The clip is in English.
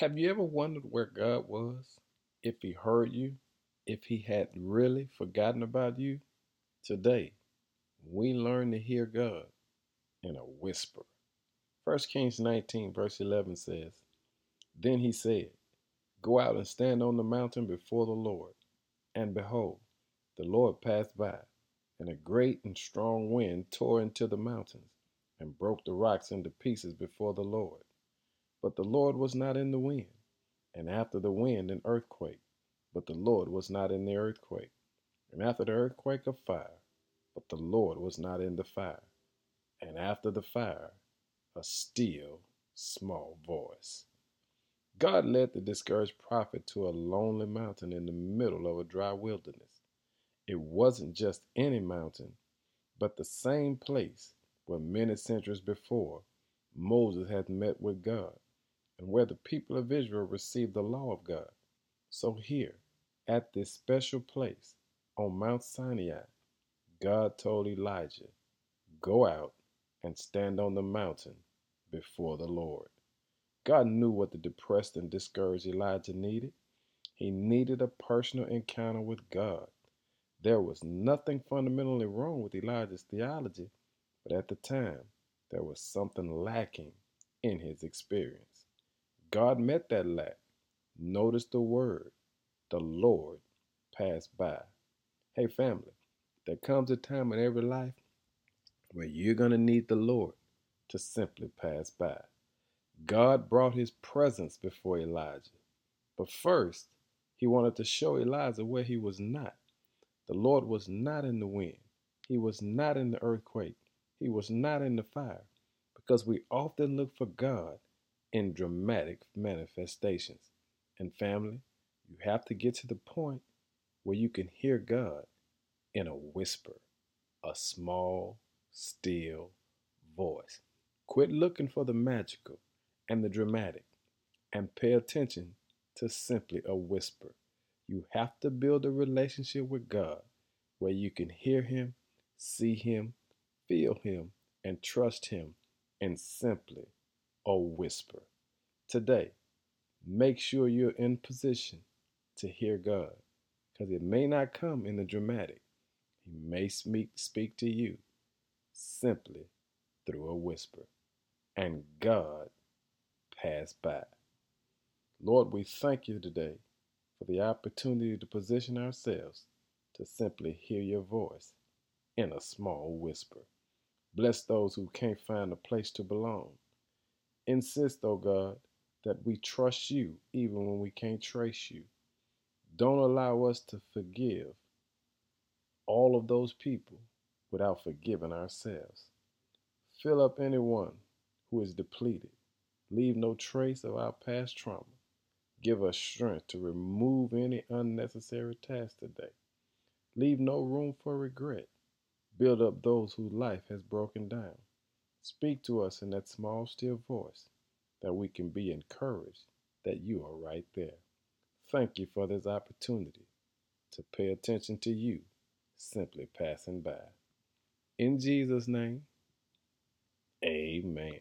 Have you ever wondered where God was? If He heard you? If He had really forgotten about you? Today, we learn to hear God in a whisper. 1 Kings 19, verse 11 says, Then he said, Go out and stand on the mountain before the Lord. And behold, the Lord passed by, and a great and strong wind tore into the mountains and broke the rocks into pieces before the Lord. But the Lord was not in the wind, and after the wind an earthquake. But the Lord was not in the earthquake, and after the earthquake a fire. But the Lord was not in the fire, and after the fire a still small voice. God led the discouraged prophet to a lonely mountain in the middle of a dry wilderness. It wasn't just any mountain, but the same place where many centuries before Moses had met with God and where the people of Israel received the law of God. So here, at this special place on Mount Sinai, God told Elijah, Go out and stand on the mountain before the Lord. God knew what the depressed and discouraged Elijah needed. He needed a personal encounter with God. There was nothing fundamentally wrong with Elijah's theology, but at the time, there was something lacking in his experience. God met that lack. Notice the word, the Lord passed by. Hey, family, there comes a time in every life where you're going to need the Lord to simply pass by. God brought his presence before Elijah. But first, he wanted to show Elijah where he was not. The Lord was not in the wind, he was not in the earthquake, he was not in the fire, because we often look for God in dramatic manifestations. And family, you have to get to the point where you can hear God in a whisper, a small, still voice. Quit looking for the magical and the dramatic and pay attention to simply a whisper. You have to build a relationship with God where you can hear Him, see Him, feel Him, and trust Him and simply a whisper. Today, make sure you're in position to hear God because it may not come in the dramatic. He may speak, speak to you simply through a whisper. And God passed by. Lord, we thank you today for the opportunity to position ourselves to simply hear your voice in a small whisper. Bless those who can't find a place to belong. Insist, O oh God, that we trust you even when we can't trace you. Don't allow us to forgive all of those people without forgiving ourselves. Fill up anyone who is depleted. Leave no trace of our past trauma. Give us strength to remove any unnecessary tasks today. Leave no room for regret. Build up those whose life has broken down. Speak to us in that small, still voice that we can be encouraged that you are right there. Thank you for this opportunity to pay attention to you simply passing by. In Jesus' name, amen.